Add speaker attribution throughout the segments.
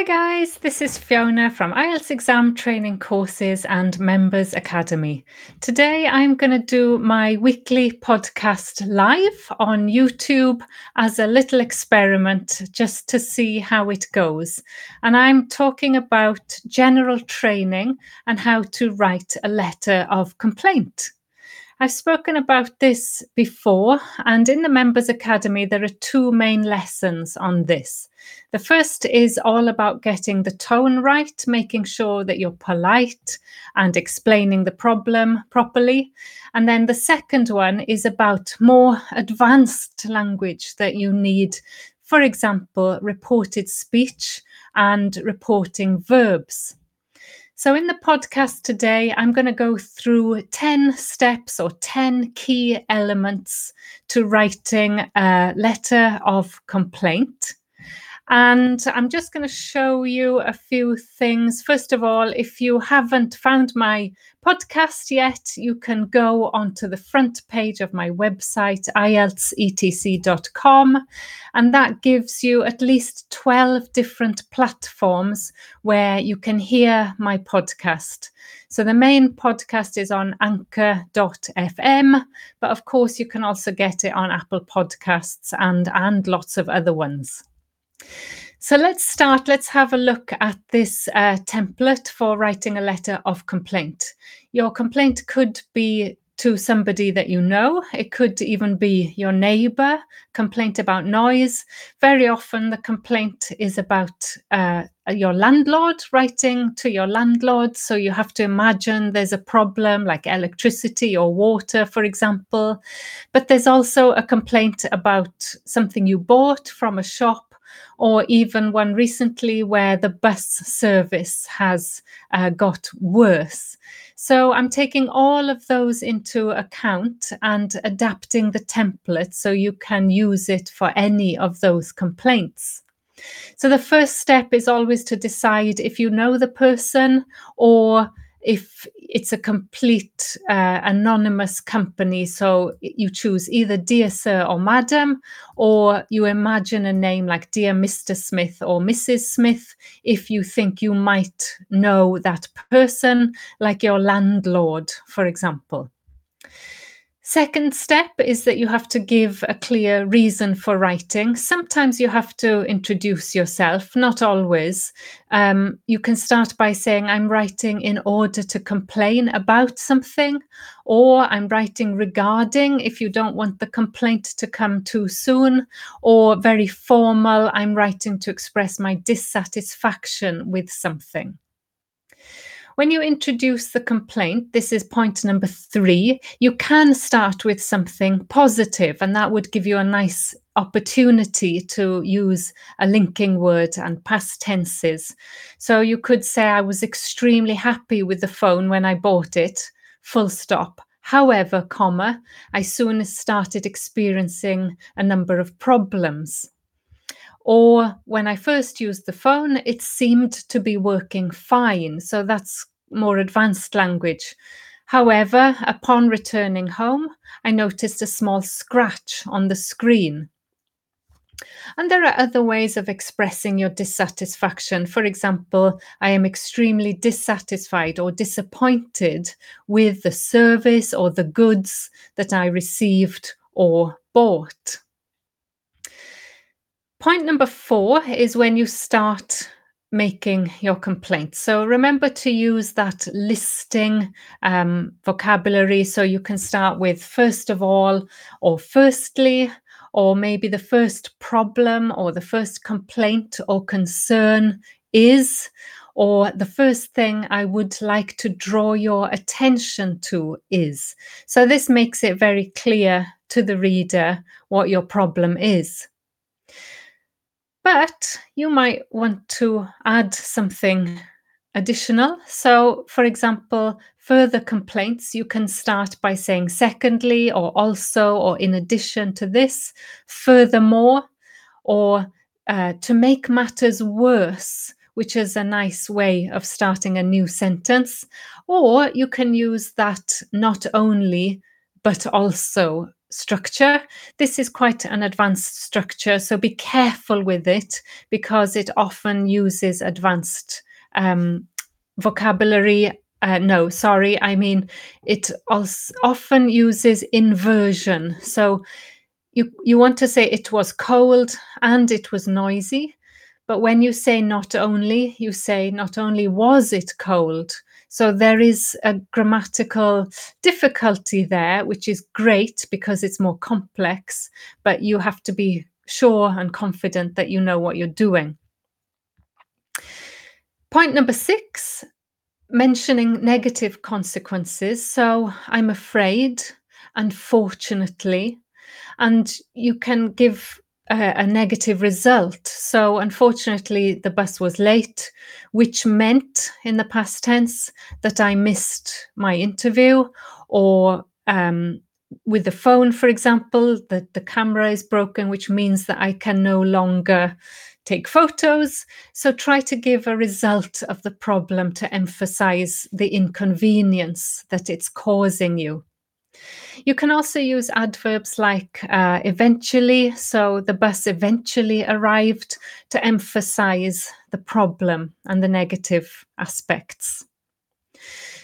Speaker 1: Hi guys, this is Fiona from IELTS Exam Training Courses and Members Academy. Today I'm going to do my weekly podcast live on YouTube as a little experiment just to see how it goes. And I'm talking about general training and how to write a letter of complaint. I've spoken about this before, and in the Members Academy, there are two main lessons on this. The first is all about getting the tone right, making sure that you're polite and explaining the problem properly. And then the second one is about more advanced language that you need. For example, reported speech and reporting verbs. So, in the podcast today, I'm going to go through 10 steps or 10 key elements to writing a letter of complaint. And I'm just going to show you a few things. First of all, if you haven't found my podcast yet, you can go onto the front page of my website, ieltsetc.com, and that gives you at least 12 different platforms where you can hear my podcast. So the main podcast is on anchor.fm, but of course, you can also get it on Apple Podcasts and, and lots of other ones. So let's start. Let's have a look at this uh, template for writing a letter of complaint. Your complaint could be to somebody that you know. It could even be your neighbor, complaint about noise. Very often, the complaint is about uh, your landlord writing to your landlord. So you have to imagine there's a problem like electricity or water, for example. But there's also a complaint about something you bought from a shop or even one recently where the bus service has uh, got worse. So I'm taking all of those into account and adapting the template so you can use it for any of those complaints. So the first step is always to decide if you know the person or if it's a complete uh, anonymous company. So you choose either Dear Sir or Madam, or you imagine a name like Dear Mr. Smith or Mrs. Smith if you think you might know that person, like your landlord, for example. Second step is that you have to give a clear reason for writing. Sometimes you have to introduce yourself, not always. Um, you can start by saying, I'm writing in order to complain about something, or I'm writing regarding if you don't want the complaint to come too soon, or very formal, I'm writing to express my dissatisfaction with something. When you introduce the complaint, this is point number three, you can start with something positive, and that would give you a nice opportunity to use a linking word and past tenses. So you could say, I was extremely happy with the phone when I bought it, full stop. However, comma, I soon started experiencing a number of problems. Or when I first used the phone, it seemed to be working fine. So that's more advanced language. However, upon returning home, I noticed a small scratch on the screen. And there are other ways of expressing your dissatisfaction. For example, I am extremely dissatisfied or disappointed with the service or the goods that I received or bought. Point number four is when you start making your complaint. So remember to use that listing um, vocabulary. So you can start with first of all, or firstly, or maybe the first problem or the first complaint or concern is, or the first thing I would like to draw your attention to is. So this makes it very clear to the reader what your problem is. But you might want to add something additional. So, for example, further complaints, you can start by saying secondly, or also, or in addition to this, furthermore, or uh, to make matters worse, which is a nice way of starting a new sentence. Or you can use that not only, but also structure. This is quite an advanced structure, so be careful with it because it often uses advanced um, vocabulary. Uh, no, sorry, I mean it also often uses inversion. So you you want to say it was cold and it was noisy, but when you say not only, you say not only was it cold, so there is a grammatical difficulty there, which is great because it's more complex, but you have to be sure and confident that you know what you're doing. Point number six mentioning negative consequences. So I'm afraid, unfortunately, and you can give a, a, negative result. So, unfortunately, the bus was late, which meant in the past tense that I missed my interview, or um, with the phone, for example, that the camera is broken, which means that I can no longer take photos. So, try to give a result of the problem to emphasize the inconvenience that it's causing you. You can also use adverbs like uh, eventually. So the bus eventually arrived to emphasize the problem and the negative aspects.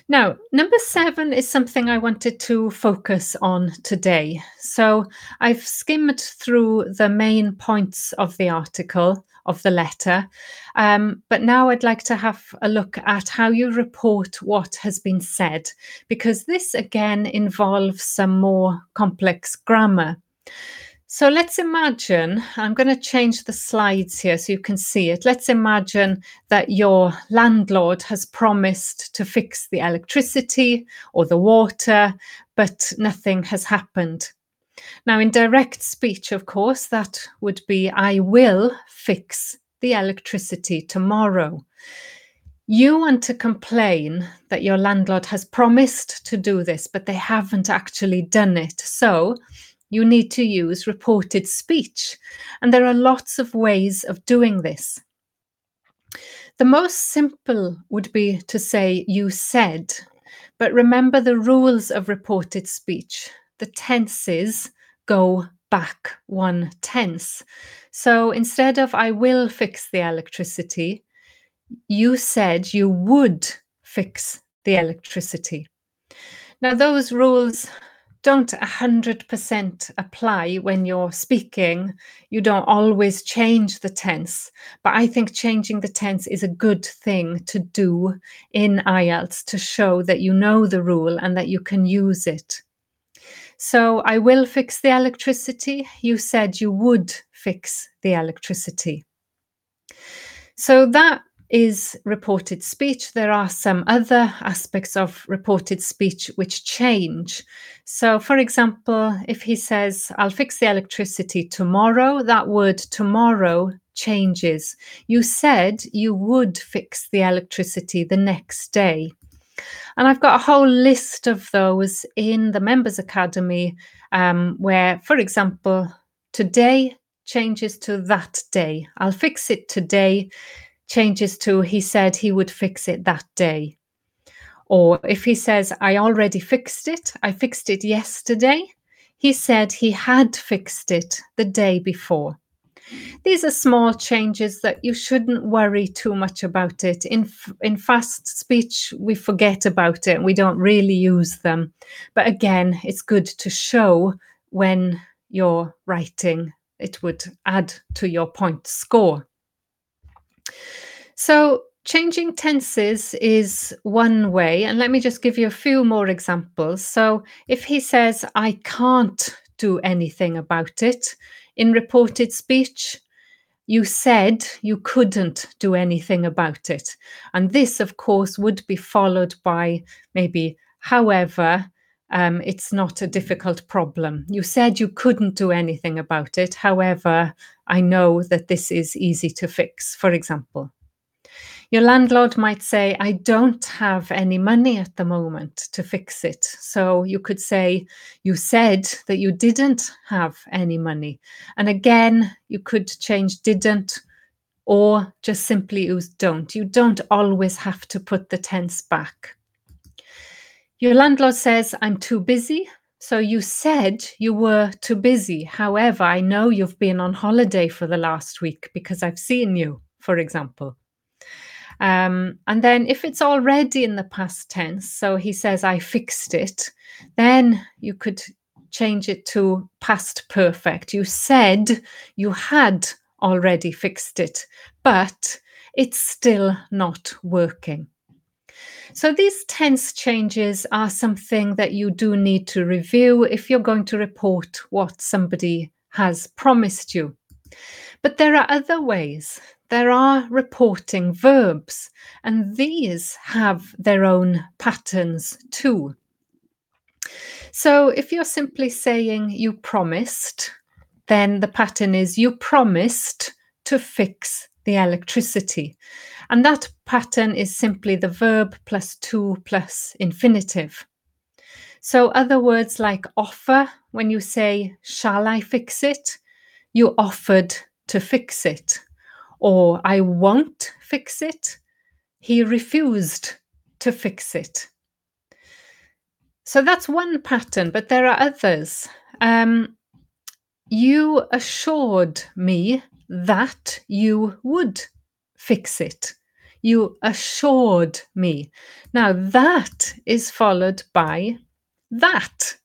Speaker 1: Now, number seven is something I wanted to focus on today. So I've skimmed through the main points of the article of the letter. Um, but now I'd like to have a look at how you report what has been said, because this again involves some more complex grammar. So let's imagine, I'm going to change the slides here so you can see it. Let's imagine that your landlord has promised to fix the electricity or the water, but nothing has happened. Now, in direct speech, of course, that would be I will fix the electricity tomorrow. You want to complain that your landlord has promised to do this, but they haven't actually done it. So you need to use reported speech. And there are lots of ways of doing this. The most simple would be to say, You said. But remember the rules of reported speech. The tenses go back one tense. So instead of I will fix the electricity, you said you would fix the electricity. Now, those rules don't 100% apply when you're speaking. You don't always change the tense, but I think changing the tense is a good thing to do in IELTS to show that you know the rule and that you can use it. So I will fix the electricity. You said you would fix the electricity. So that is reported speech. There are some other aspects of reported speech which change. So, for example, if he says, I'll fix the electricity tomorrow, that word tomorrow changes. You said you would fix the electricity the next day. And I've got a whole list of those in the Members Academy, um, where, for example, today changes to that day. I'll fix it today changes to he said he would fix it that day. Or if he says, I already fixed it, I fixed it yesterday, he said he had fixed it the day before. These are small changes that you shouldn't worry too much about it. In, in fast speech, we forget about it and we don't really use them. But again, it's good to show when you're writing, it would add to your point score. So, changing tenses is one way. And let me just give you a few more examples. So, if he says, I can't do anything about it, in reported speech, you said you couldn't do anything about it. And this, of course, would be followed by maybe, however, um, it's not a difficult problem. You said you couldn't do anything about it. However, I know that this is easy to fix, for example. Your landlord might say, I don't have any money at the moment to fix it. So you could say, You said that you didn't have any money. And again, you could change didn't or just simply use don't. You don't always have to put the tense back. Your landlord says, I'm too busy. So you said you were too busy. However, I know you've been on holiday for the last week because I've seen you, for example. Um, and then if it's already in the past tense, so he says, I fixed it, then you could change it to past perfect. You said you had already fixed it, but it's still not working. So these tense changes are something that you do need to review if you're going to report what somebody has promised you. But there are other ways. There are reporting verbs, and these have their own patterns too. So if you're simply saying you promised, then the pattern is you promised to fix the electricity. And that pattern is simply the verb plus to plus infinitive. So other words like offer, when you say, shall I fix it? You offered to fix it. Or I won't fix it. He refused to fix it. So that's one pattern, but there are others. Um, you assured me that you would fix it. You assured me. Now, that is followed by that.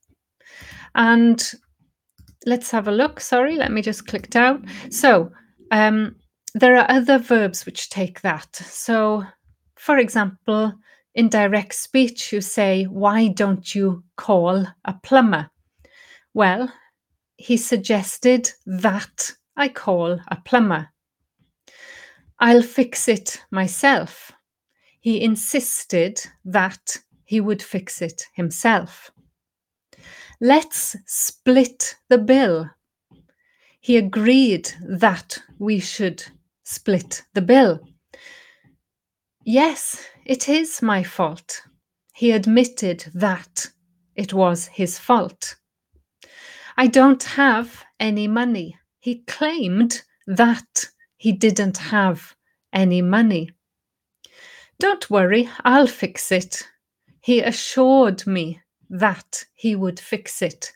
Speaker 1: And let's have a look. Sorry, let me just click down. So, um, there are other verbs which take that. So, for example, in direct speech, you say, Why don't you call a plumber? Well, he suggested that I call a plumber. I'll fix it myself. He insisted that he would fix it himself. Let's split the bill. He agreed that we should split the bill. Yes, it is my fault. He admitted that it was his fault. I don't have any money. He claimed that he didn't have any money. Don't worry, I'll fix it. He assured me that he would fix it.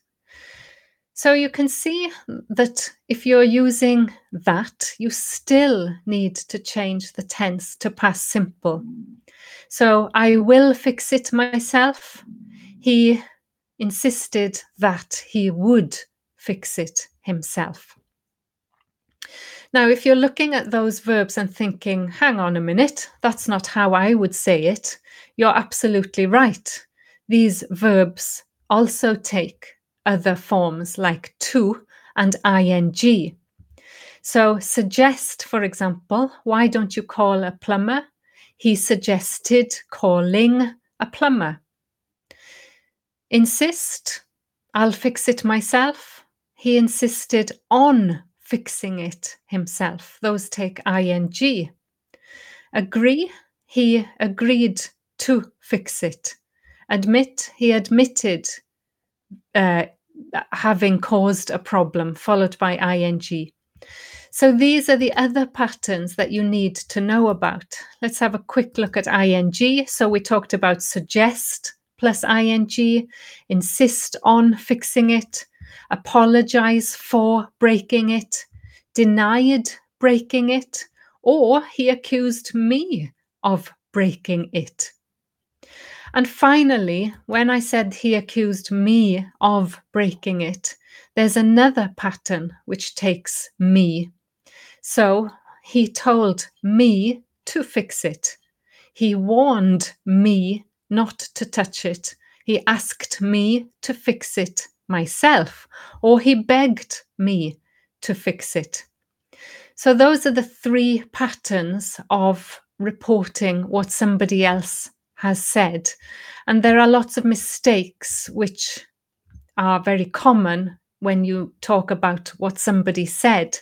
Speaker 1: So you can see that if you're using that, you still need to change the tense to past simple. So I will fix it myself. He insisted that he would fix it himself. Now, if you're looking at those verbs and thinking, hang on a minute, that's not how I would say it, you're absolutely right. These verbs also take other forms like to and ing. So, suggest, for example, why don't you call a plumber? He suggested calling a plumber. Insist, I'll fix it myself. He insisted on fixing it himself. Those take ing. Agree, he agreed to fix it. Admit, he admitted uh, having caused a problem, followed by ing. So these are the other patterns that you need to know about. Let's have a quick look at ing. So we talked about suggest plus ing, insist on fixing it, apologize for breaking it, denied breaking it, or he accused me of breaking it. And finally, when I said he accused me of breaking it, there's another pattern which takes me. So he told me to fix it. He warned me not to touch it. He asked me to fix it myself, or he begged me to fix it. So, those are the three patterns of reporting what somebody else has said. And there are lots of mistakes which are very common when you talk about what somebody said.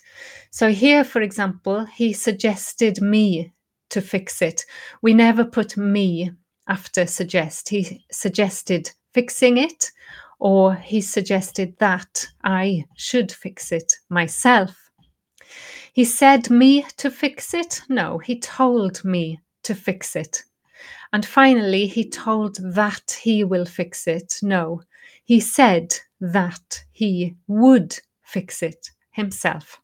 Speaker 1: So, here, for example, he suggested me to fix it. We never put me after suggest. He suggested fixing it, or he suggested that I should fix it myself. He said me to fix it? No, he told me to fix it. And finally, he told that he will fix it. No, He said that he would fix it himself.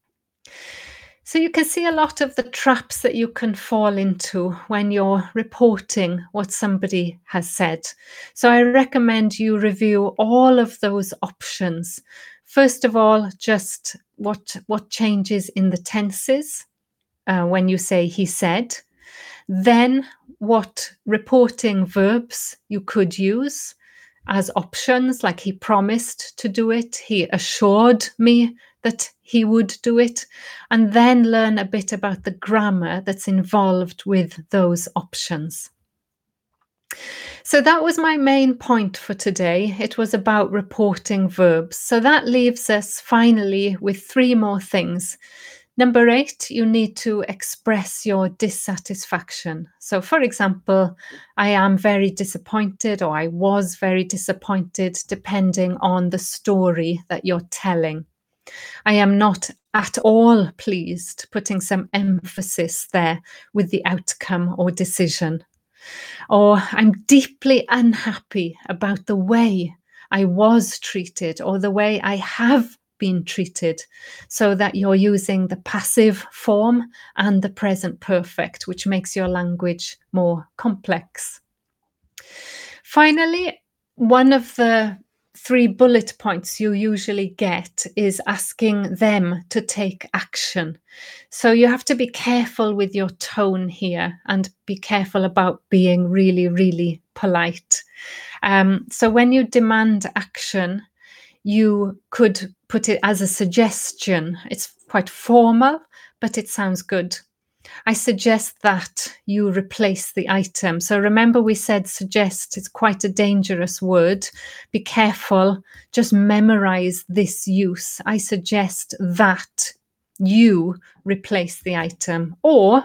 Speaker 1: So you can see a lot of the traps that you can fall into when you're reporting what somebody has said. So I recommend you review all of those options. First of all, just what what changes in the tenses uh, when you say he said. Then what reporting verbs you could use as options, like he promised to do it, he assured me that he would do it, and then learn a bit about the grammar that's involved with those options. So that was my main point for today. It was about reporting verbs. So that leaves us finally with three more things. Number eight, you need to express your dissatisfaction. So, for example, I am very disappointed, or I was very disappointed, depending on the story that you're telling. I am not at all pleased, putting some emphasis there with the outcome or decision. Or I'm deeply unhappy about the way I was treated or the way I have been treated, so that you're using the passive form and the present perfect, which makes your language more complex. Finally, one of the three bullet points you usually get is asking them to take action. So you have to be careful with your tone here and be careful about being really, really polite. Um, so when you demand action, you could put it as a suggestion. It's quite formal, but it sounds good. I suggest that you replace the item. So remember, we said suggest is quite a dangerous word. Be careful, just memorize this use. I suggest that you replace the item, or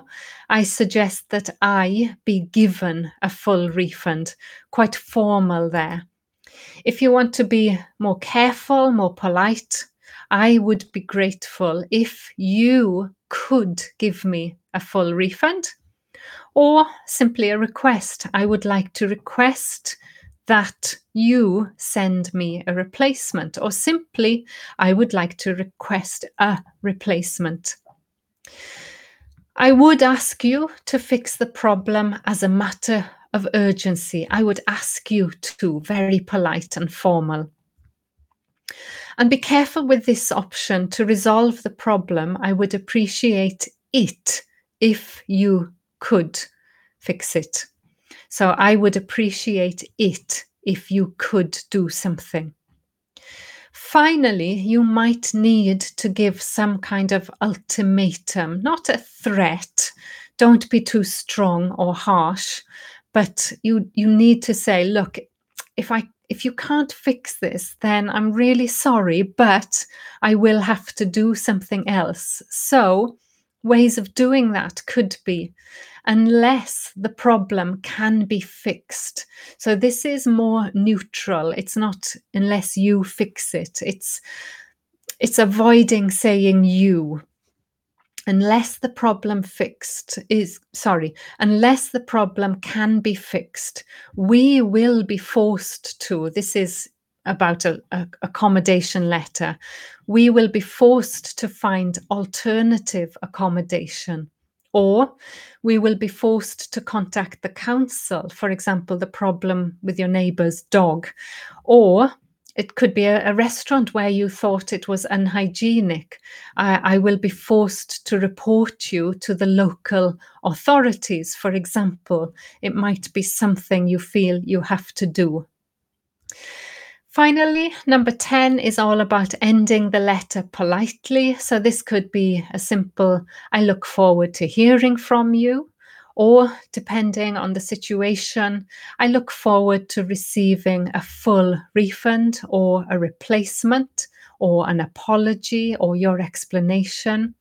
Speaker 1: I suggest that I be given a full refund. Quite formal there. If you want to be more careful, more polite, I would be grateful if you could give me a full refund or simply a request. I would like to request that you send me a replacement, or simply, I would like to request a replacement. I would ask you to fix the problem as a matter of urgency. I would ask you to, very polite and formal. And be careful with this option to resolve the problem. I would appreciate it if you could fix it. So I would appreciate it if you could do something. Finally, you might need to give some kind of ultimatum, not a threat. Don't be too strong or harsh, but you you need to say, look, if I if you can't fix this, then I'm really sorry, but I will have to do something else. So, ways of doing that could be unless the problem can be fixed. So, this is more neutral. It's not unless you fix it. It's it's avoiding saying you unless the problem fixed is sorry unless the problem can be fixed we will be forced to this is about a, a, accommodation letter we will be forced to find alternative accommodation. Or we will be forced to contact the council for example the problem with your neighbor's dog. Or it could be a, a, restaurant where you thought it was unhygienic. I, I will be forced to report you to the local authorities, for example. It might be something you feel you have to do. Finally, number 10 is all about ending the letter politely. So, this could be a simple I look forward to hearing from you or depending on the situation, I look forward to receiving a full refund or a replacement or an apology or your explanation.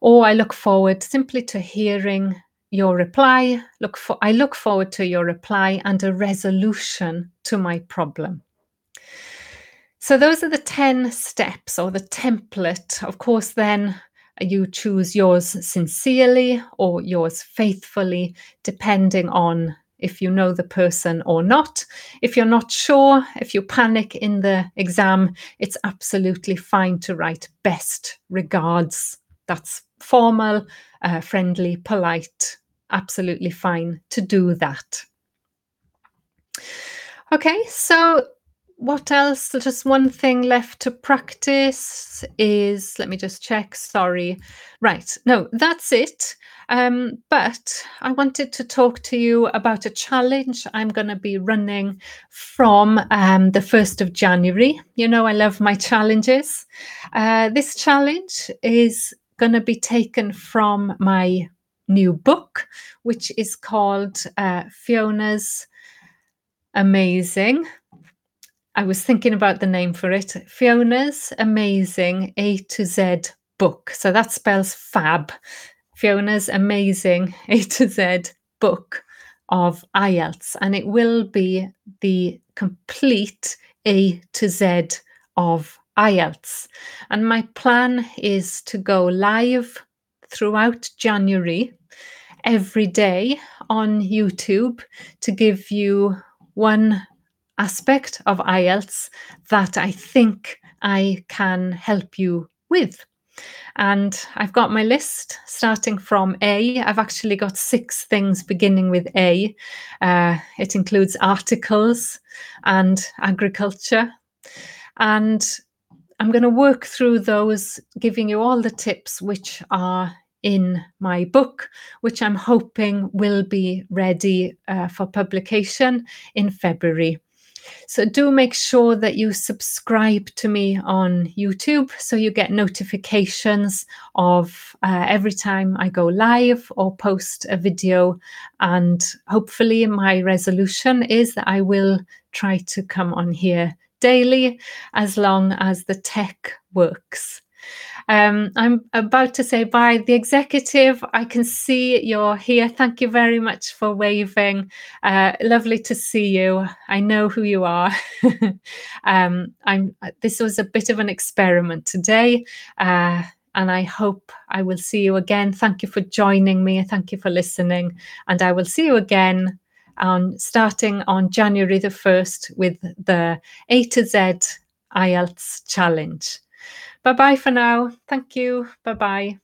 Speaker 1: Or I look forward simply to hearing your reply. Look for I look forward to your reply and a resolution to my problem. So those are the 10 steps or the template. Of course, then you choose yours sincerely or yours faithfully, depending on if you know the person or not. If you're not sure, if you panic in the exam, it's absolutely fine to write best regards. That's formal, uh, friendly, polite, absolutely fine to do that. Okay, so what else? Just one thing left to practice is, let me just check, sorry. Right, no, that's it. Um, but I wanted to talk to you about a challenge I'm going to be running from um, the 1st of January. You know, I love my challenges. Uh, this challenge is going to be taken from my new book, which is called uh, Fiona's Amazing. I was thinking about the name for it Fiona's Amazing A to Z book. So that spells fab. Fiona's Amazing A to Z book of IELTS. And it will be the complete A to Z of IELTS. And my plan is to go live throughout January every day on YouTube to give you one aspect of IELTS that I think I can help you with. And I've got my list starting from A. I've actually got six things beginning with A. Uh, it includes articles and agriculture. And I'm going to work through those, giving you all the tips which are in my book, which I'm hoping will be ready uh, for publication in February. So do make sure that you subscribe to me on YouTube so you get notifications of uh, every time I go live or post a video. And hopefully, my resolution is that I will try to come on here daily as long as the tech works. Um, I'm about to say bye. The executive, I can see you're here. Thank you very much for waving. Uh, lovely to see you. I know who you are. um, I'm. This was a bit of an experiment today. Uh, and I hope I will see you again. Thank you for joining me. Thank you for listening. And I will see you again on starting on January the 1st with the A to Z IELTS challenge. Bye bye for now. Thank you. Bye bye.